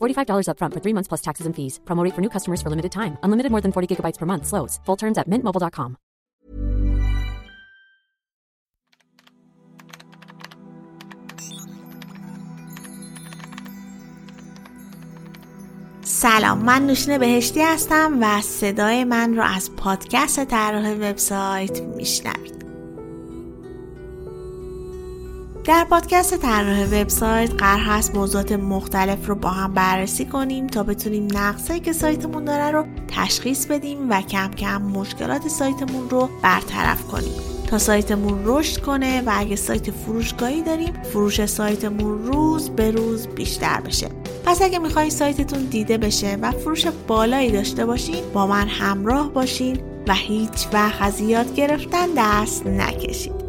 $45 upfront for three months plus taxes and fees. Promo rate for new customers for limited time. Unlimited more than 40 gigabytes per month. Slows. Full terms at mintmobile.com. سلام من نوشین بهشتی هستم و صدای من رو از پادکست طراح وبسایت میشنوید در پادکست طراح وبسایت قرار هست موضوعات مختلف رو با هم بررسی کنیم تا بتونیم نقصایی که سایتمون داره رو تشخیص بدیم و کم کم مشکلات سایتمون رو برطرف کنیم. تا سایتمون رشد کنه و اگه سایت فروشگاهی داریم فروش سایتمون روز به روز بیشتر بشه. پس اگه می‌خوای سایتتون دیده بشه و فروش بالایی داشته باشین با من همراه باشین و هیچ وقت از یاد گرفتن دست نکشید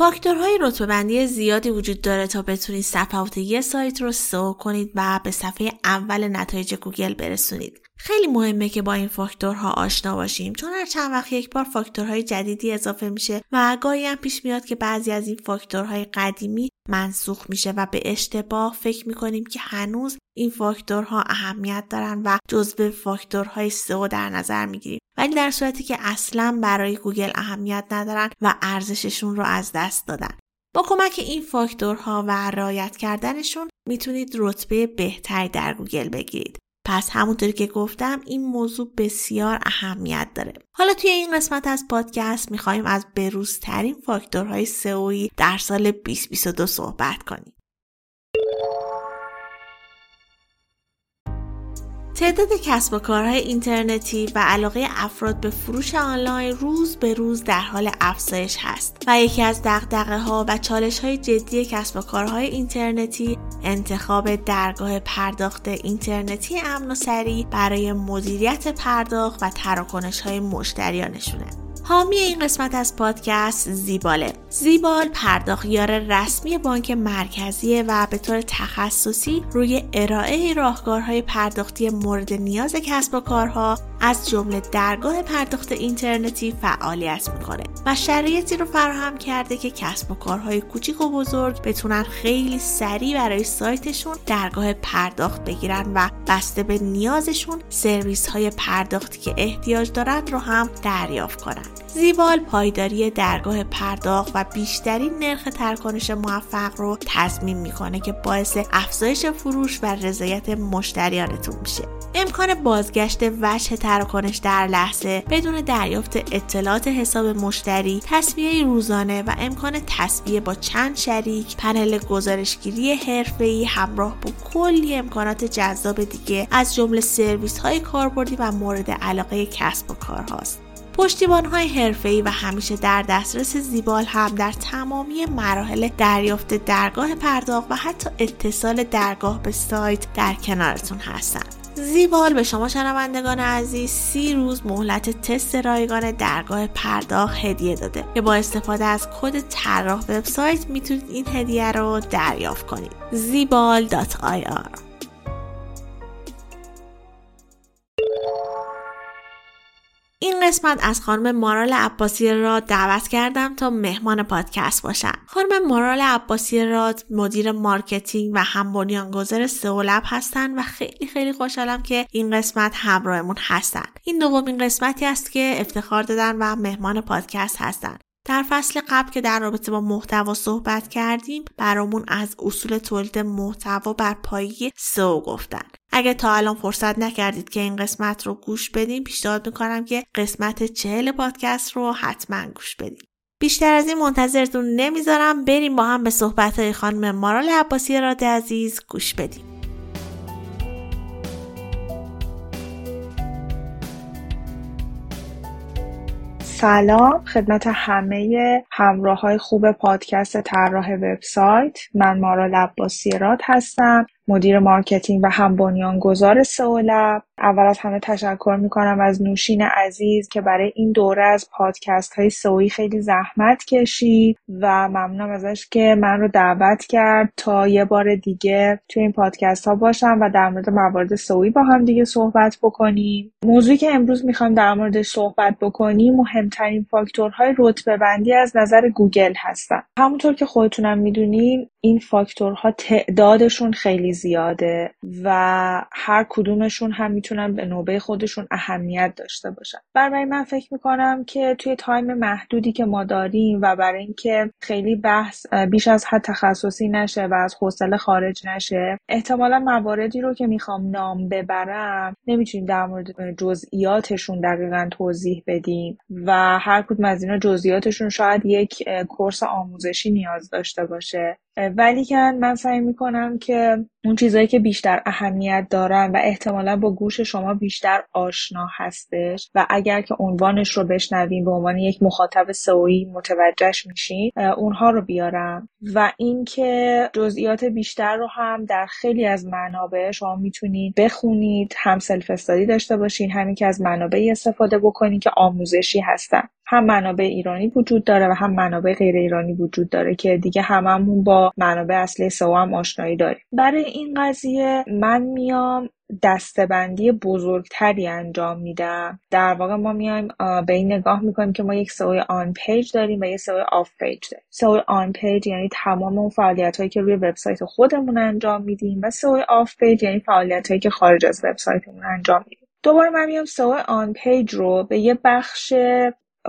فاکتورهای رتبه بندی زیادی وجود داره تا بتونید صفحات یه سایت رو سئو کنید و به صفحه اول نتایج گوگل برسونید. خیلی مهمه که با این فاکتورها آشنا باشیم چون هر چند وقت یک بار فاکتورهای جدیدی اضافه میشه و گاهی هم پیش میاد که بعضی از این فاکتورهای قدیمی منسوخ میشه و به اشتباه فکر می‌کنیم که هنوز این فاکتورها اهمیت دارن و جزو فاکتورهای سئو در نظر می‌گیریم. ولی در صورتی که اصلا برای گوگل اهمیت ندارن و ارزششون رو از دست دادن. با کمک این فاکتورها و رعایت کردنشون می‌تونید رتبه بهتری در گوگل بگیرید. پس همونطوری که گفتم این موضوع بسیار اهمیت داره. حالا توی این قسمت از پادکست می‌خوایم از بروزترین فاکتورهای سئویی در سال 2022 صحبت کنیم. تعداد کسب و کارهای اینترنتی و علاقه افراد به فروش آنلاین روز به روز در حال افزایش هست و یکی از دقدقه ها و چالش های جدی کسب و کارهای اینترنتی انتخاب درگاه پرداخت اینترنتی امن و سریع برای مدیریت پرداخت و تراکنش های مشتریانشونه. حامی این قسمت از پادکست زیباله. زیبال پرداخیار رسمی بانک مرکزیه و به طور تخصصی روی ارائه راهکارهای پرداختی مورد نیاز کسب و کارها از جمله درگاه پرداخت اینترنتی فعالیت می‌کنه و شرایطی رو فراهم کرده که کسب و کارهای کوچیک و بزرگ بتونن خیلی سریع برای سایتشون درگاه پرداخت بگیرن و بسته به نیازشون سرویس های پرداختی که احتیاج دارند رو هم دریافت کنن. زیبال پایداری درگاه پرداخت و بیشترین نرخ ترکنش موفق رو تضمین می‌کنه که باعث افزایش فروش و رضایت مشتریانتون میشه. امکان بازگشت وجه تراکنش در لحظه بدون دریافت اطلاعات حساب مشتری تصویه روزانه و امکان تصویه با چند شریک پنل گزارشگیری حرفه‌ای همراه با کلی امکانات جذاب دیگه از جمله سرویس های کاربردی و مورد علاقه کسب و کار پشتیبان های حرفه‌ای و همیشه در دسترس زیبال هم در تمامی مراحل دریافت درگاه پرداخت و حتی اتصال درگاه به سایت در کنارتون هستند. زیبال به شما شنوندگان عزیز سی روز مهلت تست رایگان درگاه پرداخت هدیه داده که با استفاده از کد طراح وبسایت می‌تونید این هدیه رو دریافت کنید زیبال.ir این قسمت از خانم مارال عباسی راد رو دعوت کردم تا مهمان پادکست باشن. خانم مارال عباسی راد مدیر marketing و هم بنیانگذار سئولب هستن و خیلی خیلی خوشحالم که این قسمت همراهمون هستن. این دومین قسمتی است که افتخار دادن و مهمان پادکست هستن. در فصل قبل که در رابطه با محتوا صحبت کردیم برامون از اصول تولید محتوا بر پایه سئو گفتن. اگه تا الان فرصت نکردید که این قسمت رو گوش بدین پیشنهاد می‌کنم که قسمت چهل پادکست رو حتما گوش بدین. بیشتر از این منتظرتون نمی‌ذارم بریم با هم به صحبت های خانم مارال عباسی راد عزیز گوش بدیم. سلام خدمت همه همراه های خوب پادکست طراح وبسایت. من مارال عباسی راد هستم. مدیر marketing و هم بنیانگذار سئولب اول از همه تشکر می‌کنم از نوشین عزیز که برای این دوره از پادکست های سئوی خیلی زحمت کشید و ممنونم ازش که من رو دعوت کرد تا یه بار دیگه توی این پادکست ها باشم و در مورد موارد سئوی با هم دیگه صحبت بکنیم. موضوعی که امروز می‌خوایم در موردش صحبت بکنیم مهمترین فاکتورهای رتبه بندی از نظر گوگل هستن. همونطور که خودتونم می‌دونین این فاکتورها تعدادشون خیلی زیاده و هر کدومشون هم می‌تونن به نوبه خودشون اهمیت داشته باشن. برای من فکر می‌کنم که توی time محدودی که ما داریم و برای اینکه خیلی بحث بیش از حد تخصصی نشه و از حوصله خارج نشه احتمالا مواردی رو که می‌خوام نام ببرم نمی‌تونیم در مورد جزئیاتشون دقیقا توضیح بدیم و هر کدوم از اینا جزئیاتشون شاید یک کورس آموزشی نیاز داشته باشه. ولی که من سعی می‌کنم که اون چیزایی که بیشتر اهمیت دارن و احتمالا با گوش شما بیشتر آشنا هستش و اگر که عنوانش رو بشنویم به عنوان یک مخاطب سوئی متوجهش میشین اونها رو بیارم. و اینکه جزئیات بیشتر رو هم در خیلی از منابع شما می‌تونید بخونید هم سلف داشته باشین همین که از منابعی استفاده بکنید که آموزشی هستن. هم منابع ایرانی وجود داره و هم منابع غیر ایرانی وجود داره که دیگه هممون با منابع اصلی سئو هم آشنایی داریم. برای این قضیه من میام دسته‌بندی بزرگتری انجام میدم. در واقع ما میایم به این نگاه می‌کنیم که ما یک سئو on page داریم و یک سئو off page داریم. سئو on page یعنی تمام اون فعالیت هایی که روی وبسایت خودمون انجام میدیم و سئو off page یعنی فعالیت هایی که خارج از وبسایتمون انجام میدیم. دوباره من میام سئو on page رو به یه بخش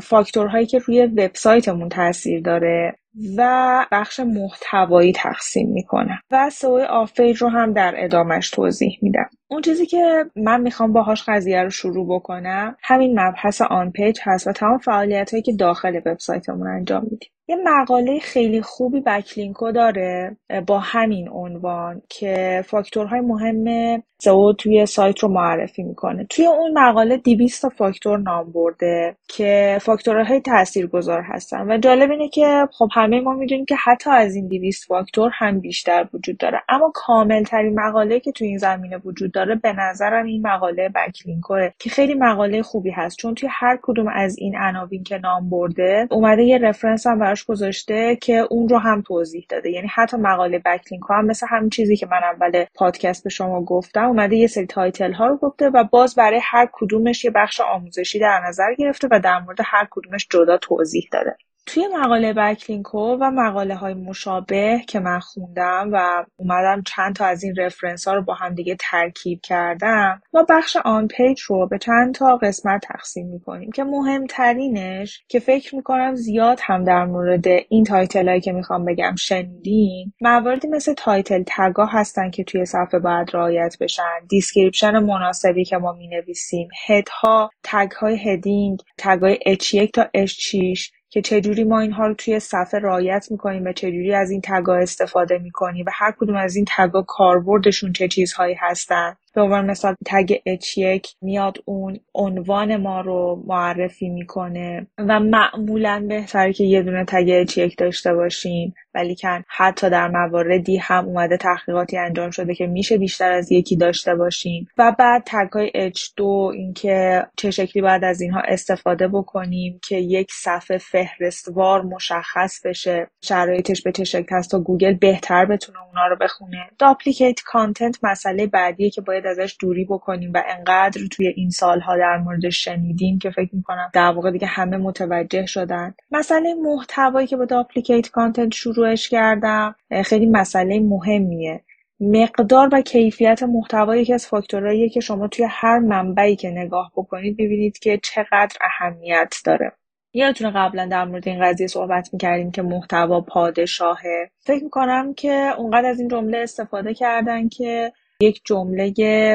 فاکتورهایی که روی وبسایتمون تاثیر داره و بخش محتوایی تقسیم می‌کنم و سئوی off page رو هم در ادامش توضیح میدم. اون چیزی که من می‌خوام باهاش قضیه رو شروع بکنم همین مبحث on page هست و تمام فعالیت هایی که داخل وبسایتمون انجام میدیم. یه مقاله خیلی خوبی Backlinko داره با همین عنوان که فاکتورهای مهم سئو توی سایت رو معرفی می‌کنه. توی اون مقاله 200 تا فاکتور نام برده که فاکتورهای تاثیرگذار هستن و جالب اینه که خب همه ما می‌دونیم که حتی از این 200 فاکتور هم بیشتر وجود داره. اما کامل ترین مقاله که توی این زمینه وجود داره به نظرم این مقاله Backlinko ه که خیلی مقاله خوبی هست. چون توی هر کدوم از این عناوین که نام برده اومده یه reference هم براش گذاشته که اون رو هم توضیح داده. یعنی حتی مقاله Backlinko هم مثل همین چیزی که من اول پادکست به شما گفتم اومده یه سری title ها رو گفته و باز برای هر کدومش یه بخش آموزشی در نظر گرفته و در مورد هر کدومش جدا توضیح داده. توی مقاله Backlinko و مقاله های مشابه که من خوندم و اومدم چند تا از این reference ها رو با هم دیگه ترکیب کردم ما بخش on page رو به چند تا قسمت تقسیم می‌کنیم که مهمترینش که فکر می‌کنم زیاد هم در مورد این title هایی که می‌خوام بگم شنیدین مواردی مثل title tag ا هستن که توی صفحه باید رعایت بشن description مناسبی که ما می‌نویسیم head ها tag های heading tag های H1 تا H6 که چجوری ما اینها رو توی صفحه رعایت می‌کنیم و چجوری از این tag ا استفاده می‌کنیم و هر کدوم از این tag ا کاربردشون چه چیزهایی هستن. عنوان مثال tag H1 میاد اون عنوان ما رو معرفی می‌کنه و معمولا بهتره که یه دونه tag H1 داشته باشیم. ولی کن حتی در مواردی هم اومده تحقیقاتی انجام شده که میشه بیشتر از یکی داشته باشیم. و بعد tag های H2 اینکه چه شکلی باید از اینها استفاده بکنیم که یک صفحه فهرستوار مشخص بشه. شرایطش به چه شکل هست تا گوگل بهتر بتونه اونا رو بخونه. duplicate content مسئله بعدیه که باید ازش دوری بکنیم و انقدر توی این سالها در موردش شنیدیم که فکر می‌کنم در واقع دیگه همه متوجه شدن. مسئله محتوایی که با duplicate content شروعش کردم خیلی مسئله مهمیه. مقدار و کیفیت محتوا یکی از فاکتورهاییه که شما توی هر منبعی که نگاه بکنید ببینید که چقدر اهمیت داره. یادتونه قبلا در مورد این قضیه صحبت می‌کردیم که محتوا پادشاهه. فکر می‌کنم که اونقدر از این جمله استفاده کردن که یک جمله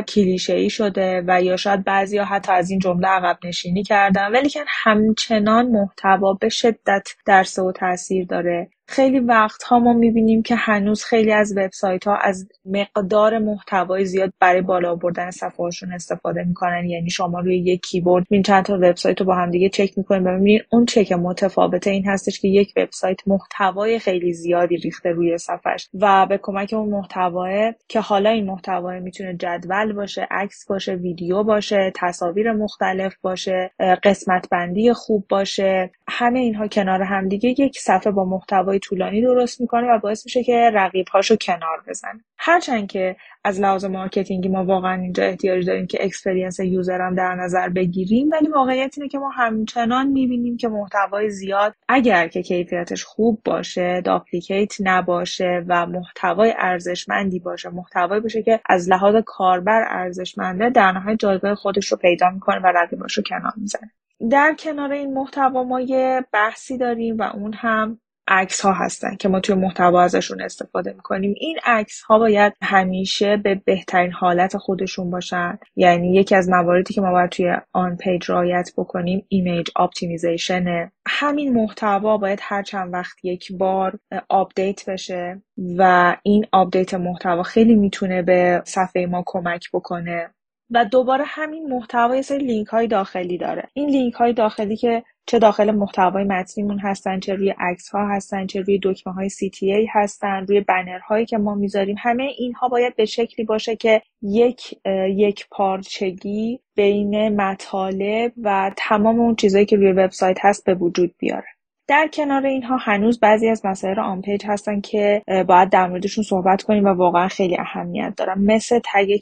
کلیشه ای شده و یا شاید بعضی ها حتی از این جمله عقب نشینی کردن. ولی که همچنان محتوا به شدت درس و تاثیر داره. خیلی وقتها ما می‌بینیم که هنوز خیلی از وبسایت ها از مقدار محتوای زیاد برای بالا بردن صفحهاشون استفاده می‌کنن. یعنی شما روی یک کیبورد این چند تا وبسایت رو با هم دیگه چک می‌کنید و می‌بینید اون چک متفاوته این هستش که یک وبسایت محتوای خیلی زیادی ریخته روی صفحش و به کمک اون محتوای که حالا این محتوای می‌تونه جدول باشه عکس باشه ویدیو باشه تصاویر مختلف باشه قسمت بندی خوب باشه. همه اینها کنار همدیگه یک صفحه با محتوای طولانی درست می‌کنه و باعث میشه که رقیب هاشو کنار بزنه. هرچند که از لحاظ marketing ی ما واقعا اینجا احتیاج داریم که experience user هم در نظر بگیریم ولی واقعیت اینه که ما همچنان می‌بینیم که محتوای زیاد اگر که کیفیتش خوب باشه duplicate نباشه و محتوای ارزشمندی باشه محتوایی باشه که از لحاظ کاربر ارزشمنده در نهایت جایگاه خودش رو پیدا می‌کنه و رقیباش رو کنار می‌زنه. در کنار این محتوا ما یه بحثی داریم و اون هم عکس ها هستن که ما توی محتوا ازشون استفاده می‌کنیم. این عکس ها باید همیشه به بهترین حالت خودشون باشن. یعنی یکی از مواردی که ما باید توی on page رعایت بکنیم image optimization ه همین محتوا باید هر چند وقت یک بار update بشه و این update محتوا خیلی می‌تونه به صفحه ما کمک بکنه. و دوباره همین محتوا یه سری لینک های داخلی داره. این لینک های داخلی که چه داخل محتوای متنیمون هستن چه روی عکس ها هستن چه روی دکمه های CTA هستن روی بنر هایی که ما می‌ذاریم همه اینها باید به شکلی باشه که یک یک پارچگی بین مطالب و تمام اون چیزهایی که روی وبسایت هست به وجود بیاره. در کنار اینها هنوز بعضی از مسائل on page هستن که باید در موردشون صحبت کنیم و واقعا خیلی اهمیت دارن. مثل tag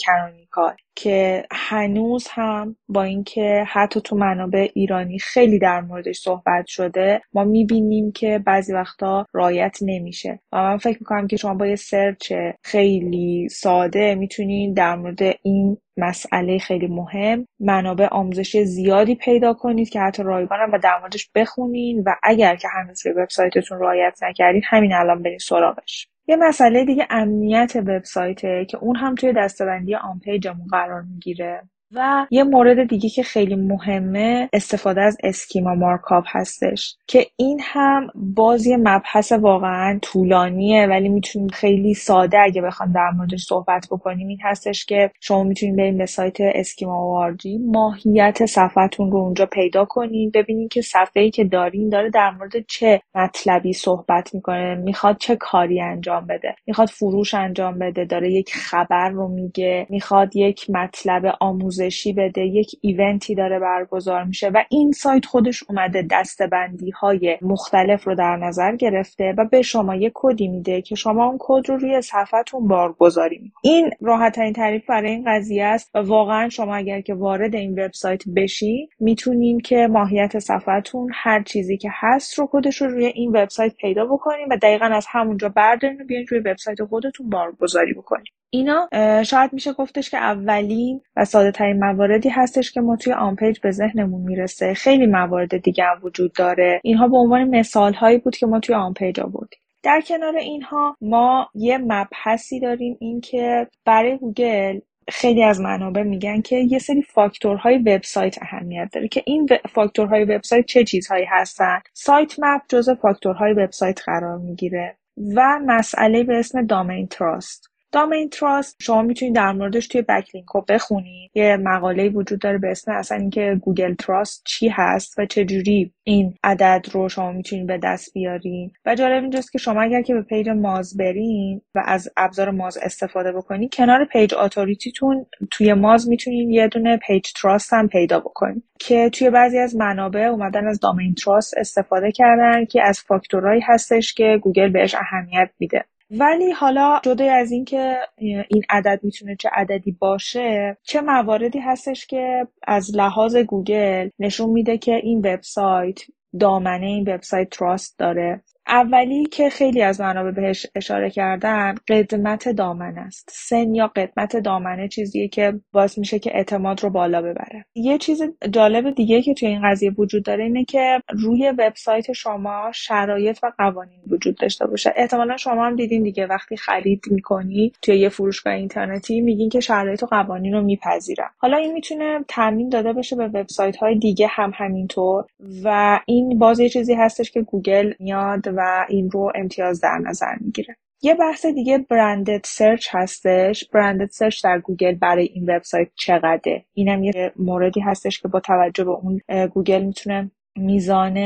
canonical که هنوز هم با اینکه حتی تو منابع ایرانی خیلی در موردش صحبت شده ما می‌بینیم که بعضی وقتا رعایت نمیشه. و من فکر می‌کنم که شما با یه search خیلی ساده می‌تونین در مورد این مسئله خیلی مهم منابع آموزشی زیادی پیدا کنید که حتی رایگانم و در موردش بخونین. و اگر که هنوز روی وبسایتتون رعایت نکردین همین الان برین سراغش. یه مسئله دیگه امنیت وبسایته که اون هم توی دسته‌بندی on page مون قرار می‌گیره. و یه مورد دیگه که خیلی مهمه استفاده از اسکیما مارکاپ هستش که این هم باز یه مبحث واقعا طولانیه ولی می‌تونیم خیلی ساده اگه بخوام در موردش صحبت بکنیم این هستش که شما می‌تونید برید به سایت اسکیما وارجی ماهیت صفحتون رو اونجا پیدا کنین ببینین که صفحه ای که دارین داره در مورد چه مطلبی صحبت می‌کنه می‌خواد چه کاری انجام بده می‌خواد فروش انجام بده داره یک خبر رو میگه می‌خواد یک مطلب آموزش آموزشی بده یک ایونتی داره برگزار میشه و این سایت خودش اومده دستبندی های مختلف رو در نظر گرفته و به شما یک کدی میده که شما اون کد رو روی صفحتون بارگذاری می‌کنید. این راحت ترین تعریف برای این قضیه است و واقعا شما اگر که وارد این وبسایت بشین می‌تونین که ماهیت صفحتون هر چیزی که هست رو کدش رو روی این وبسایت پیدا بکنین و دقیقا از همونجا بردارین و بیاین روی وبسایت خودتون بارگذاری بکنین. اینا شاید میشه گفتش که اولین و ساده ترین مواردی هستش که ما توی on page به ذهنمون می‌رسه. خیلی موارد دیگه هم وجود داره. اینها به عنوان مثال هایی بود که ما توی on page آوردیم. در کنار اینها ما یه مبحثی داریم این که برای گوگل خیلی از منابع میگن که یه سری فاکتورهای وبسایت اهمیت داره که این فاکتورهای وبسایت چه چیزهایی هستن؟ site map جزء فاکتورهای وبسایت قرار می‌گیره و مسئله به اسم domain trust domain trust. شما می‌تونید در موردش توی Backlinko بخونید. یه مقاله وجود داره به اسم اصلا اینکه Google trust چی هست و چجوری این عدد رو شما می‌تونید به دست بیارین. و جالب اینجاست که شما اگر که به page Moz برین و از ابزار Moz استفاده بکنید کنار page authority تون توی Moz می‌تونید یه دونه page trust هم پیدا بکنید که توی بعضی از منابع اومدن از domain trust استفاده کردن که از فاکتورهایی هستش که گوگل بهش اهمیت میده. ولی حالا جدای از اینکه این عدد می‌تونه چه عددی باشه چه مواردی هستش که از لحاظ گوگل نشون میده که این وبسایت دامنه این وبسایت trust داره. اولی که خیلی از منابع بهش اشاره کردن قدمت دامنه است. سن یا قدمت دامنه چیزیه که باعث میشه که اعتماد رو بالا ببره. یه چیز جالب دیگه که توی این قضیه وجود داره اینه که روی وبسایت شما شرایط و قوانین وجود داشته باشه. احتمالا شما هم دیدین دیگه وقتی خرید می‌کنی توی یه فروشگاه اینترنتی میگین که شرایط و قوانین رو میپذیرم. حالا این می‌تونه تعمیم داده بشه به وبسایت های دیگه هم همینطور و این باز یه چیزی هستش که گوگل میاد و این رو امتیاز در نظر می‌گیره. یه بحث دیگه branded search هستش. branded search در گوگل برای این وبسایت چقدره؟ اینم یه موردی هستش که با توجه به اون گوگل می‌تونه میزان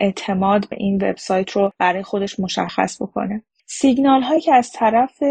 اعتماد به این وبسایت رو برای خودش مشخص بکنه. سیگنال هایی که از طرف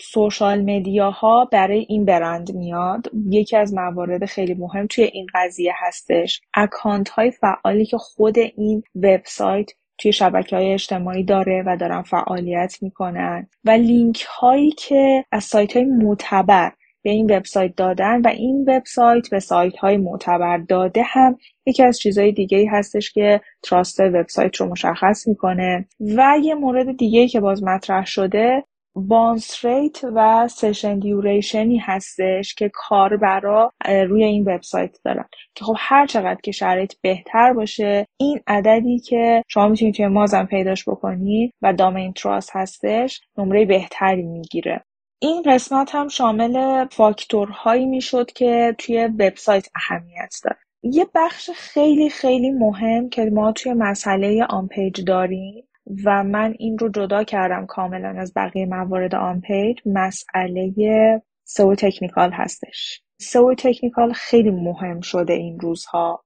social media ها برای این برند میاد یکی از موارد خیلی مهم توی این قضیه هستش. اکانت های فعالی که خود این وبسایت توی شبکه های اجتماعی داره و دارن فعالیت می‌کنن. و لینک هایی که از سایت های معتبر به این وبسایت دادن و این وبسایت به سایت های معتبر داده هم یکی از چیزهای دیگه ای هستش که trust وبسایت رو مشخص می‌کنه. و یه مورد دیگه که باز مطرح شده bounce rate و session duration ی هستش که کاربرا روی این وبسایت دارن. که خب هر چقدر که شرایط بهتر باشه این عددی که شما می‌تونید توی Moz هم پیداش بکنید و domain trust هستش نمره بهتری می‌گیره. این قسمت هم شامل فاکتورهایی می‌شد که توی وبسایت اهمیت داره. یه بخش خیلی خیلی مهم که ما توی مسئله on page داریم و من این رو جدا کردم کاملا از بقیه موارد on page. مسئله سئو technical هستش. سئو technical خیلی مهم شده این روزها.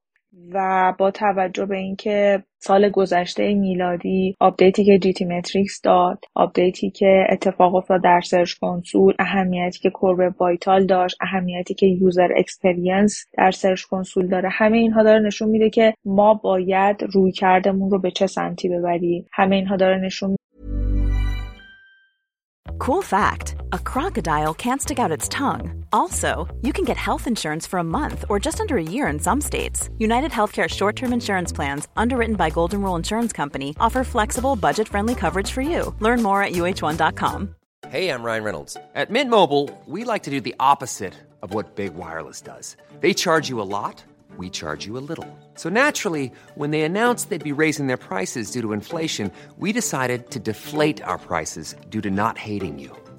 و با توجه به اینکه سال گذشته میلادی آپدیتی که GTmetrix داد آپدیتی که اتفاق افتاد در Search Console اهمیتی که Core Web Vital داشت اهمیتی که user experience در Search Console داره همه اینها داره نشون میده که ما باید رویکردمون رو به چه سمتی ببریم. همه اینها داره نشون Cool fact a crocodile can't stick out its tongue. Also, you can get health insurance for a month or just under a year in some states. United Healthcare short term insurance plans, underwritten by Golden Rule Insurance Company, offer flexible, budget friendly coverage for you. Learn more at uh1.com. Hey, I'm Ryan Reynolds. At Mint Mobile, we like to do the opposite of what Big Wireless does. They charge you a lot, we charge you a little. So naturally, when they announced they'd be raising their prices due to inflation, we decided to deflate our prices due to not hating you.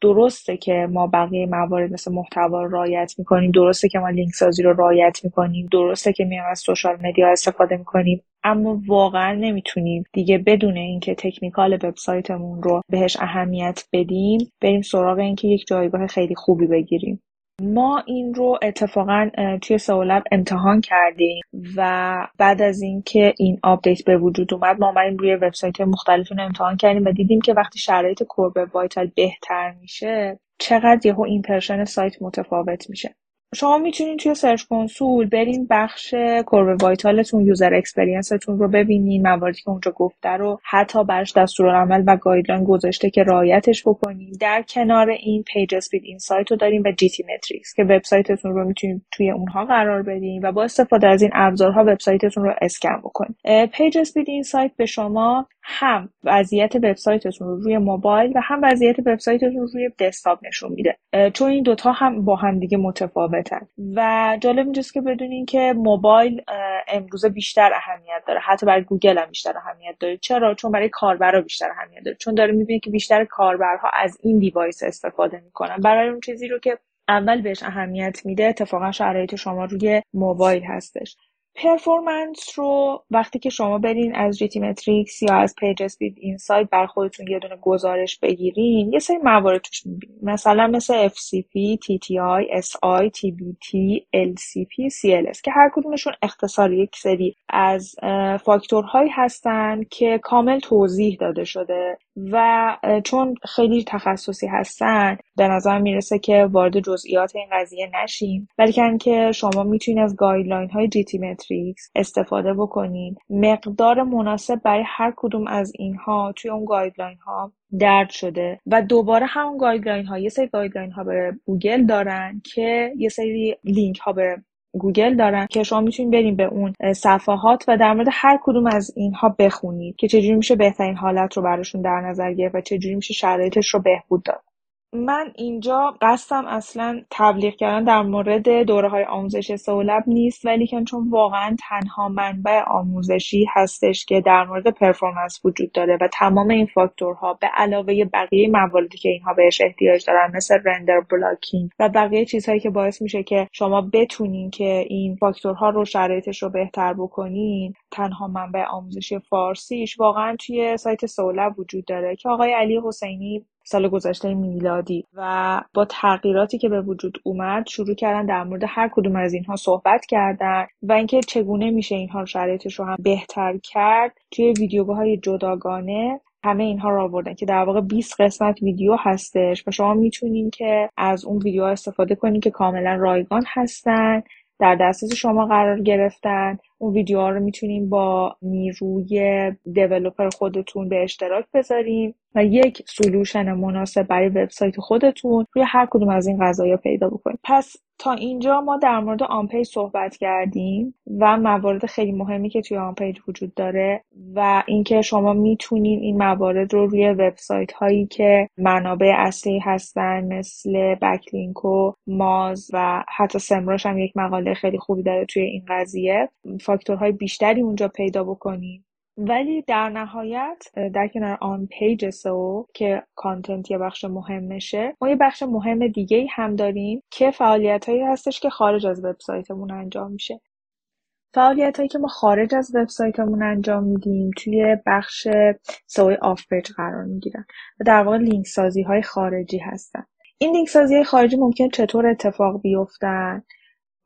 درسته که ما بقیه موارد مثل محتوا رو رعایت می‌کنیم درسته که ما لینک سازی رو رعایت می‌کنیم درسته که میایم از سوشال مدیا استفاده می‌کنیم اما واقعا نمی‌تونیم دیگه بدون اینکه تکنیکال وبسایتمون رو بهش اهمیت بدیم بریم سراغ اینکه یک جایگاه خیلی خوبی بگیریم. ما این رو اتفاقا توی سئولب امتحان کردیم و بعد از اینکه این آپدیت به وجود اومد ما اومدیم روی وبسایت مختلفی رو امتحان کردیم و دیدیم که وقتی شرایط Core Web Vital بهتر میشه چقدر یهو impression سایت متفاوت میشه. شما می‌تونید توی Search Console برین بخش Core Web Vital تون user experience تون رو ببینین مواردی که اونجا گفته رو حتی براش دستورالعمل و guideline گذاشته که رعایتش بکنین. در کنار این PageSpeed Insight رو داریم و GTmetrix که وبسایتتون رو می‌تونید توی اونها قرار بدین و با استفاده از این ابزارها وبسایتتون رو اسکن بکنید PageSpeed Insight به شما هم وضعیت وبسایتتون رو روی موبایل و هم وضعیت وبسایتتون رو روی دسکتاپ نشون میده. چون این دوتا هم با هم دیگه متفاوتن. و جالب اینجاست که بدونین که موبایل امروزه بیشتر اهمیت داره. حتی برای گوگل هم بیشتر اهمیت داره. چرا؟ چون برای کاربرا بیشتر اهمیت داره. چون داره می‌بینه که بیشتر کاربرها از این device استفاده می‌کنن. برای اون چیزی رو که اول بهش اهمیت میده اتفاقا شرایط شما روی موبایل هستش. performance رو وقتی که شما برین از GTmetrix یا از PageSpeed Insight برا خودتون یه دونه گزارش بگیرین یه سری موارد توش می‌بینید مثلا مثل FCP, TTI, SI, TBT, LCP, CLS که هر کدومشون اختصار یک سری از فاکتورهایی هستن که کامل توضیح داده شده. و چون خیلی تخصصی هستن به نظر می‌رسه که وارد جزئیات این قضیه نشیم. ولی که شما می‌تونید از guideline های GTmetrix استفاده بکنین مقدار مناسب برای هر کدوم از اینها توی اون guideline ها درج شده. و دوباره همون guideline ها یه سری guideline ها به گوگل دارن که یه سری لینک ها به گوگل دارن که شما می‌تونید بریم به اون صفحات و در مورد هر کدوم از اینها بخونید که چجوری میشه بهترین حالت رو براشون در نظر گرفت و چجوری میشه شرایطش رو بهبود داد. من اینجا قصدم اصلا تبلیغ کردن در مورد دوره های آموزش سئولب نیست ولی که چون واقعا تنها منبع آموزشی هستش که در مورد performance وجود داره و تمام این فاکتورها به علاوه بقیه مواردی که اینها بهش احتیاج دارن مثل render blocking و بقیه چیزهایی که باعث میشه که شما بتونین که این فاکتورها رو شرایطش رو بهتر بکنین تنها منبع آموزشی فارسیش واقعا توی سایت سئولب وجود داره که آقای علی حسینی سال گذشته میلادی و با تغییراتی که به وجود اومد شروع کردن در مورد هر کدوم از اینها صحبت کردن و اینکه چگونه میشه اینها شرایطش رو هم بهتر کرد توی ویدیوهای جداگانه همه اینها رو آوردن که در واقع 20 قسمت ویدیو هستش و شما می‌تونین که از اون ویدیو استفاده کنین که کاملا رایگان هستن در دسترس شما قرار گرفتن. اون ویدیوها رو می‌تونیم با نیروی دیولوپر خودتون به اشتراک بذاریم یک solution مناسب برای وبسایت خودتون روی هر کدوم از این قضايا پیدا بکنید. پس تا اینجا ما در مورد on-page صحبت کردیم و موارد خیلی مهمی که توی on-page وجود داره و اینکه شما می‌تونین این موارد رو روی وبسایت هایی که منابع اصلی هستن مثل Backlinko و Moz و حتی Semrush هم یک مقاله خیلی خوبی داره توی این قضیه فاکتورهای بیشتری اونجا پیدا بکنیم ولی در نهایت در کنار on-page SEO که content یه بخش مهمشه ما یه بخش مهم دیگه هم داریم که فعالیت هایی هستش که خارج از وبسایتمون انجام میشه. فعالیت هایی که ما خارج از وبسایتمون انجام میدیم توی بخش SEO ی off-page قرار می‌گیرن و در واقع لینک سازی های خارجی هستن. این لینک سازی های خارجی ممکن چطور اتفاق بیفتن؟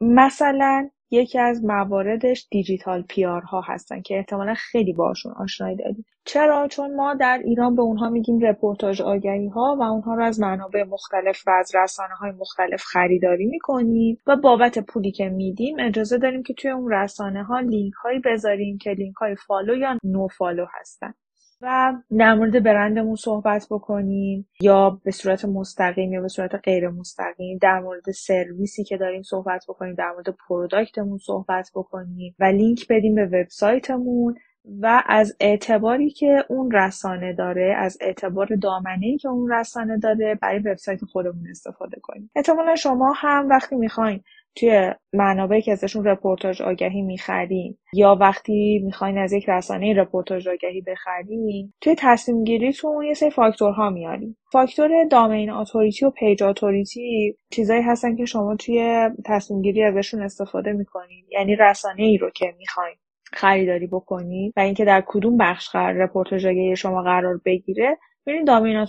مثلا یکی از مواردش digital PR ها هستن که احتمالا خیلی باشون آشنایی دارید چرا؟ چون ما در ایران به اونها میگیم رپورتاج آگهی ها و اونها رو از منابع مختلف و از رسانه های مختلف خریداری می‌کنیم و بابت پولی که میدیم اجازه داریم که توی اون رسانه ها لینک هایی بذاریم که لینک های follow یا nofollow هستن. و در مورد برندمون صحبت بکنیم یا به صورت مستقیم یا به صورت غیر مستقیم در مورد سرویسی که داریم صحبت بکنیم در مورد product مون صحبت بکنیم و لینک بدیم به وبسایتمون و از اعتباری که اون رسانه داره از اعتبار دامنه که اون رسانه داره برای وبسایت خودمون استفاده کنیم. احتمالا شما هم وقتی می‌خواین توی منابعی که ازشون رپورتاج آگهی می‌خرین یا وقتی می‌خواین از یک رسانه رپورتاج آگهی بخرین توی تصمیم گیریتون یه سری فاکتورها میارین. فاکتور domain authority و page authority چیزایی هستن که شما توی تصمیم گیری ازشون استفاده می‌کنین. یعنی رسانه ای رو که می‌خواین خریداری بکنید و اینکه در کدوم بخش قرار رپورتاج آگهی شما قرار بگیره برین domain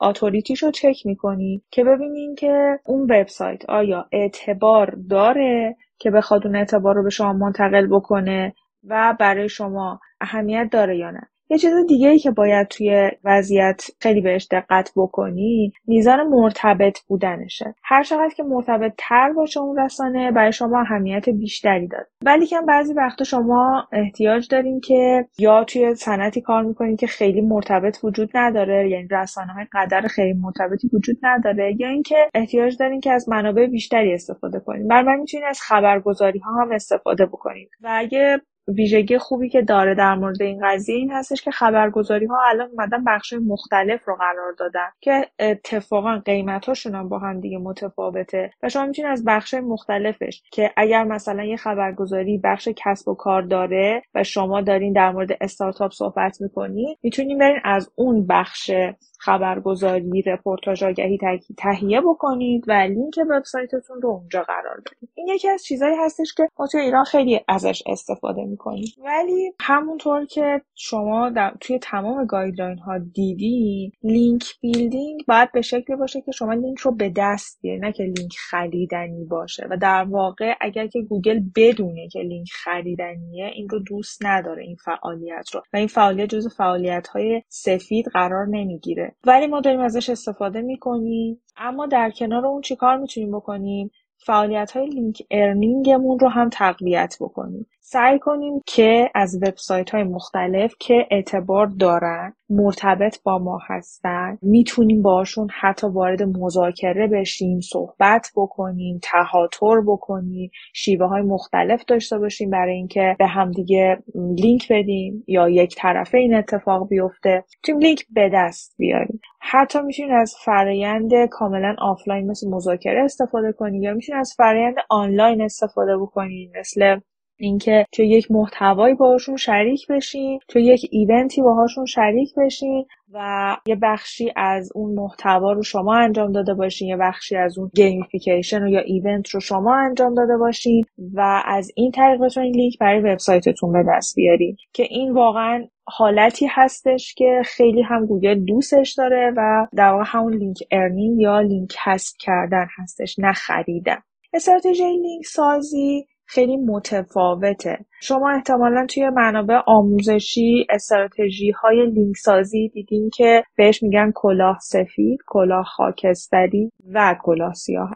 authority ش رو چک می‌کنید که ببینین که اون وبسایت آیا اعتبار داره که بخواد اون اعتبار رو به شما منتقل بکنه و برای شما اهمیت داره یا نه. یه چیز دیگه ای که باید توی وضعیت خیلی بهش دقت بکنی میزان مرتبط بودنشه. هر چقدر که مرتبط تر باشه اون رسانه برای شما اهمیت بیشتری داد ولی که بعضی وقتا شما احتیاج دارین که یا توی صنعتی کار می‌کنین که خیلی مرتبط وجود نداره یعنی رسانه های قدر خیلی مرتبطی وجود نداره یا اینکه احتیاج دارین که از منابع بیشتری استفاده کنین. برای می‌تونین از خبرگزاری ها هم استفاده بکنید و اگه ویژگی خوبی که داره در مورد این قضیه این هستش که خبرگزاری ها الان اومدن بخش مختلف رو قرار دادن که اتفاقا قیمتاشون هم با هم دیگه متفاوته و شما می‌تونید از بخش مختلفش که اگر مثلا یه خبرگزاری بخش کسب و کار داره و شما دارین در مورد استارتاپ صحبت می‌کنین می‌تونین برین از اون بخش خبرگزاری رپورتاج آگهی تهیه بکنید و لینک وبسایتتون رو اونجا قرار بدید. این یکی از چیزهایی هستش که ما توی ایران خیلی ازش استفاده می‌کنیم ولی همونطور که شما در توی تمام guideline ها دیدین link building باید به شکلی باشه که شما لینک رو به دست بیارید نه که لینک خریدنی باشه. و در واقع اگر که گوگل بدونه که لینک خریدنیه این رو دوست نداره این فعالیت رو. و این فعالیت جز فعالیت های سفید قرار نمی‌گیره. ولی ما داریم ازش استفاده می‌کنیم. اما در کنار اون چیکار می‌تونیم بکنیم؟ فعالیت های link earning مون رو هم تقویت بکنیم. سعی کنیم که از وبسایت های مختلف که اعتبار دارن مرتبط با ما هستن می‌تونیم باشون حتی وارد مذاکره بشیم صحبت بکنیم تهاتر بکنیم شیوه های مختلف داشته باشیم برای اینکه به همدیگه لینک بدیم یا یک طرفه این اتفاق بیفته. می‌تونیم لینک به دست بیاریم. حتی می‌تونید از فرایند کاملا آفلاین مثل مذاکره استفاده کنید یا می‌تونید از فرایند آنلاین استفاده بکنید مثل اینکه توی یک محتوایی باهاشون شریک بشین توی یک event ی باهاشون شریک بشین و یه بخشی از اون محتوا رو شما انجام داده باشین یه بخشی از اون gamification یا event رو شما انجام داده باشین و از این طریق بتونین لینک برای وبسایتتون به دست بیارین. که این واقعا حالتی هستش که خیلی هم گوگل دوستش داره و در واقع همون link earning یا لینک کسب کردن هستش نه خریدن. استراتژی لینک سازی خیلی متفاوته. شما احتمالا توی منابع آموزشی استراتژی های لینک سازی دیدین که بهش میگن کلاه سفید کلاه خاکستری و کلاه سیاه.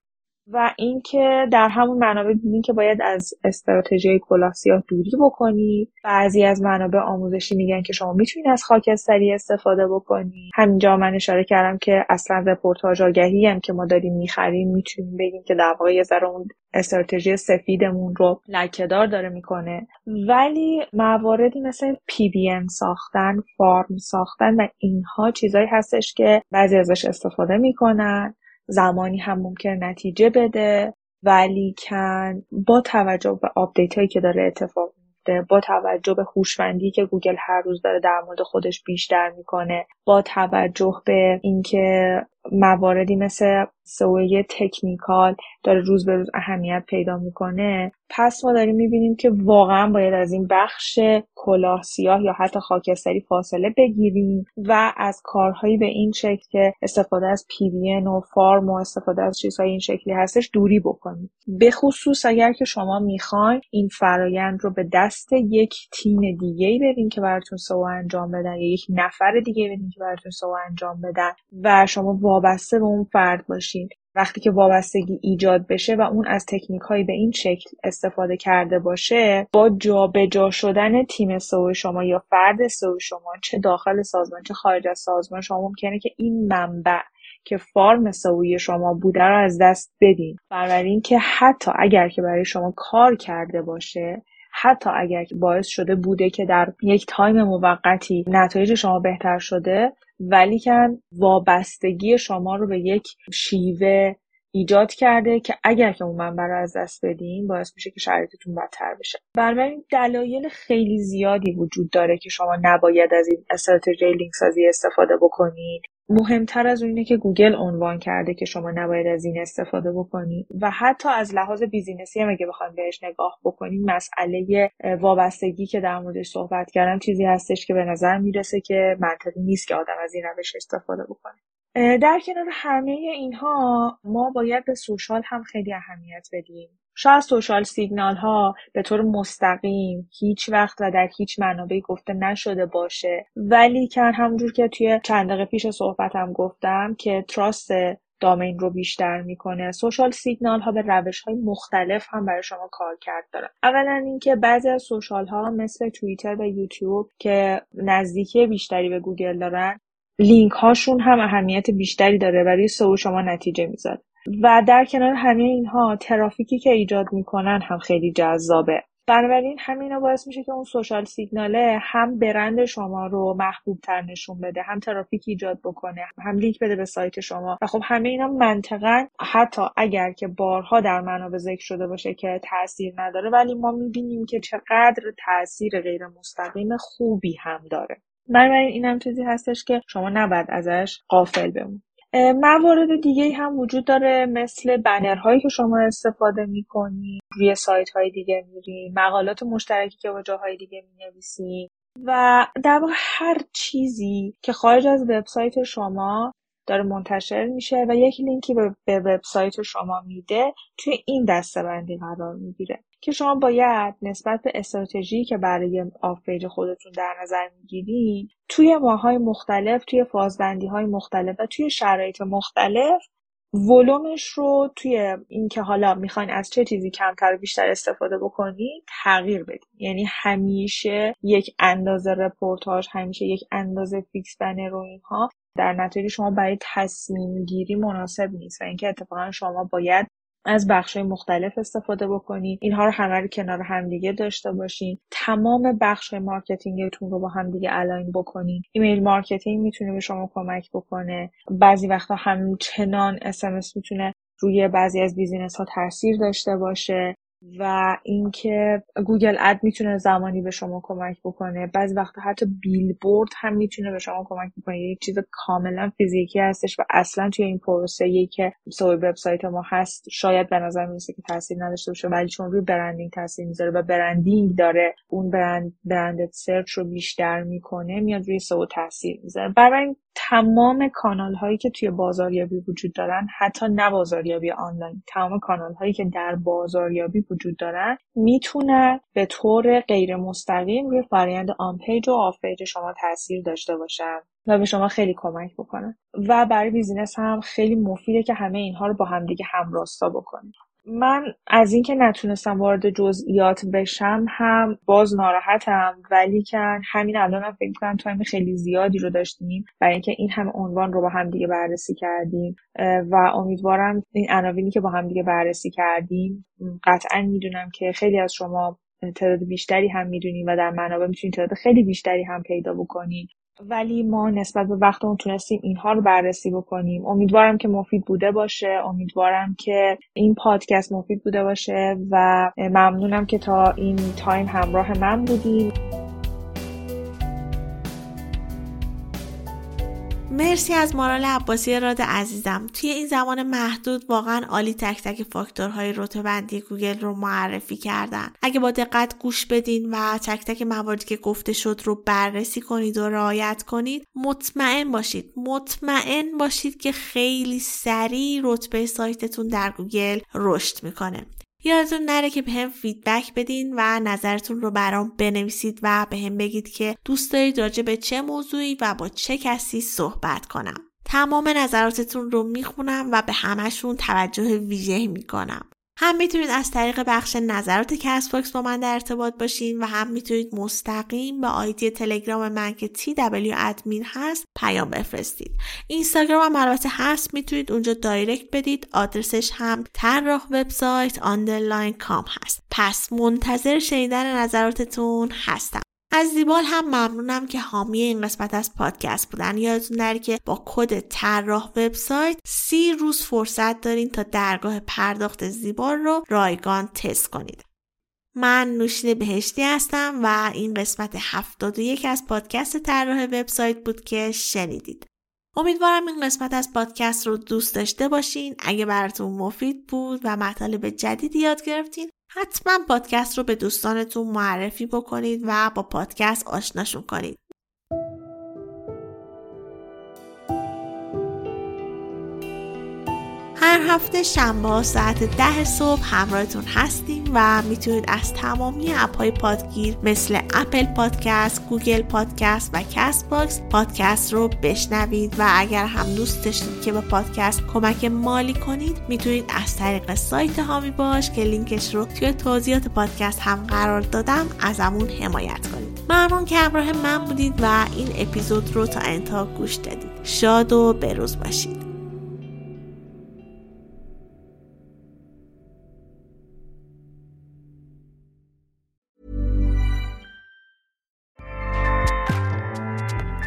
و اینکه در همون منابع دیدین که باید از استراتژی کلاه سیاه دوری بکنید بعضی از منابع آموزشی میگن که شما می‌تونید از خاکستری استفاده بکنید همینجا من اشاره کردم که اصلا رپورتاج آگهی هم که ما داریم می‌خریم می‌تونیم بگیم که در واقع یه ذره اون استراتژی سفیدمون رو لکهدار داره می‌کنه. ولی مواردی مثل PBN ساختن farm ساختن و اینها چیزایی هستش که بعضی ازش استفاده می‌کنن. زمانی هم ممکن نتیجه بده ولیکن با توجه به update هایی که داره اتفاق میفته با توجه به هوشمندی که گوگل هر روز داره در مورد خودش بیشتر می‌کنه با توجه به اینکه مواردی مثل سویه تکنیکال داره روز به روز اهمیت پیدا می‌کنه. پس ما داریم می‌بینیم که واقعا باید از این بخش کلاه سیاه یا حتی خاکستری فاصله بگیریم و از کارهایی به این شکل که استفاده از پی و فارم و استفاده از چیزهای این شکلی هستش دوری بکنیم. به خصوص اگر که شما می‌خواین این فرایند رو به دست یک تیم دیگه بدین که براتون سو انجام بدن یا یک نفر دیگه بدین که براتون سو انجام بدن و شما وابسته به اون فرد باشین. وقتی که وابستگی ایجاد بشه و اون از تکنیک هایی به این شکل استفاده کرده باشه با جابجا جا شدن تیم سو شما یا فرد سو شما چه داخل سازمان چه خارج از سازمان شما ممکنه که این منبع که فارم سوی شما بوده رو از دست بدین. بنابراین که حتی اگر که برای شما کار کرده باشه حتی اگر باعث شده بوده که در یک تایم موقتی نتایج شما بهتر شده ولیکن وابستگی شما رو به یک شیوه ایجاد کرده که اگر که اون منبع رو از دست بدین باعث میشه که شرایطتون بدتر بشه. بنابراین دلایل خیلی زیادی وجود داره که شما نباید از این استراتژی لینک سازی استفاده بکنید مهمتر از اون اینه که گوگل عنوان کرده که شما نباید از این استفاده بکنید و حتی از لحاظ business ی هم اگه بخوایم بهش نگاه بکنیم مسئله وابستگی که در موردش صحبت کردم چیزی هستش که به نظر می‌رسه که منطقی نیست که آدم از این روش استفاده بکنه. در کنار همه اینها ما باید به social هم خیلی اهمیت بدیم. شاید social signal ها به طور مستقیم هیچ وقت و در هیچ منابعی گفته نشده باشه. ولیکن همونجور که توی چند دقیقه پیش صحبتم گفتم که trust domain رو بیشتر می‌کنه. social signal ها به روش های مختلف هم برای شما کار کرد داره اولا اینکه بعضی از social ها مثل توییتر و یوتیوب که نزدیکی بیشتری به گوگل دارن لینک هاشون هم اهمیت بیشتری داره برای سو شما نتیجه می‌ذاره و در کنار همه اینها ترافیکی که ایجاد می‌کنن هم خیلی جذابه. بنابراین همینا باعث میشه که اون سوشال سیگناله هم برند شما رو محبوب تر نشون بده هم ترافیک ایجاد بکنه هم لینک بده به سایت شما. و خب همه اینا منطقا حتی اگر که بارها در منابع ذکر شده باشه که تاثیر نداره ولی ما می‌بینیم که چقدر تاثیر غیر مستقیم خوبی هم داره. بنابراین این هم چیزی هستش که شما نباید ازش غافل بمونید موارد دیگه هم وجود داره مثل بنرهایی که شما استفاده می‌کنی روی سایت های دیگه میری مقالات مشترکی که با جاهای دیگه می‌نویسی و در واقع هر چیزی که خارج از وبسایت شما داره منتشر میشه و یک لینکی به وبسایت شما میده توی این دسته‌بندی قرار می‌گیره. که شما باید نسبت به استراتژی که برای off page خودتون در نظر می‌گیرید توی ماهای مختلف توی فازبندی های مختلف و توی شرایط مختلف ولومش رو توی اینکه حالا می‌خواین از چه چیزی کمتر و بیشتر استفاده بکنید تغییر بدید یعنی همیشه یک اندازه رپورتاژ همیشه یک اندازه fix banner رو اینها در نتیجه شما برای تصمیم گیری مناسب نیست و اینکه اتفاقا شما باید از بخش مختلف استفاده بکنید اینها رو همه رو کنار همدیگه داشته باشین. تمام بخش marketing تون رو با همدیگه align بکنین. email marketing می‌تونه به شما کمک بکنه. بعضی وقتا همچنان اس می‌تونه روی بعضی از business ها تاثیر داشته باشه. و اینکه Google Ad می‌تونه زمانی به شما کمک بکنه. بعضی وقتا حتی بیلبورد هم می‌تونه به شما کمک بکنه. یک چیز کاملا فیزیکی هستش و اصلا توی این پروسه که SEO ی وبسایت ما هست شاید به نظر می‌رسه که تاثیر نداشته باشه ولی چون روی branding تاثیر می‌ذاره و branding داره اون brand branded search رو بیشتر می‌کنه میاد روی SEO تاثیر می‌ذاره. برای تمام کانال هایی که توی بازاریابی وجود دارن حتی نه بازاریابی آنلاین تمام کانال هایی که در بازاریابی وجود دارن می‌تونن به طور غیر مستقیم روی فرایند on page و off page شما تاثیر داشته باشن و به شما خیلی کمک بکنن و برای business هم خیلی مفیده که همه اینها رو با همدیگه همراستا بکنید من از اینکه نتونستم وارد جزئیات بشم هم باز ناراحتم ولی که همین الان هم فکر کنم time خیلی زیادی رو داشتیم برای اینکه این همه عنوان رو با هم دیگه بررسی کردیم. و امیدوارم این عناوینی که با هم دیگه بررسی کردیم قطعا می‌دونم که خیلی از شما تعداد بیشتری هم می‌دونیم و در منابع می‌تونید تعداد خیلی بیشتری هم پیدا بکنید ولی ما نسبت به وقتمون تونستیم اینها رو بررسی بکنیم. امیدوارم که مفید بوده باشه. امیدوارم که این پادکست مفید بوده باشه و ممنونم که تا این time همراه من بودیم مرسی از مارال عباسی راد عزیزم. توی این زمان محدود واقعا عالی تک تک فاکتورهای رتبه‌بندی گوگل رو معرفی کردن. اگه با دقت گوش بدین و تک تک مواردی که گفته شد رو بررسی کنید و رعایت کنید مطمئن باشید مطمئن باشید که خیلی سریع رتبه سایتتون در گوگل رشد می‌کنه. یادتون نره که بهم feedback بدین و نظرتون رو برام بنویسید و بهم بگید که دوست دارید راجع به چه موضوعی و با چه کسی صحبت کنم. تمام نظراتتون رو می‌خونم و به همشون توجه ویژه می‌کنم. هم می‌تونید از طریق بخش نظرات Castbox با من در ارتباط باشین و هم می‌تونید مستقیم به آیدی تلگرام من که TW admin هست پیام بفرستید. اینستاگرام هم البته هست می‌تونید اونجا direct بدید. آدرسش هم طراح وبسایت underline com هست. پس منتظر شنیدن نظراتتون هستم. از زیبال هم ممنونم که حامی این قسمت از پادکست بودن. یادتون نره که با کد طراح وبسایت سی روز فرصت دارین تا درگاه پرداخت زیبال رو رایگان تست کنید. من نوشین بهشتی هستم و این قسمت 71 از پادکست طراح وبسایت بود که شنیدید. امیدوارم این قسمت از پادکست رو دوست داشته باشین. اگه براتون مفید بود و مطالب جدیدی یاد گرفتین حتما پادکست رو به دوستانتون معرفی بکنید و با پادکست آشناشون کنید. هر هفته شنبه ساعت ده صبح همراهتون هستیم و می‌تونید از تمامی app های پادگیر مثل Apple Podcast، Google Podcast و Castbox پادکست رو بشنوید و اگر هم دوست داشتید که به پادکست کمک مالی کنید می‌تونید از طریق سایت حامی باش که لینکش رو توی توضیحات پادکست هم قرار دادم از همون حمایت کنید. ممنون که همراه من بودید و این اپیزود رو تا انتها گوش دادید. شاد و بروز باشید.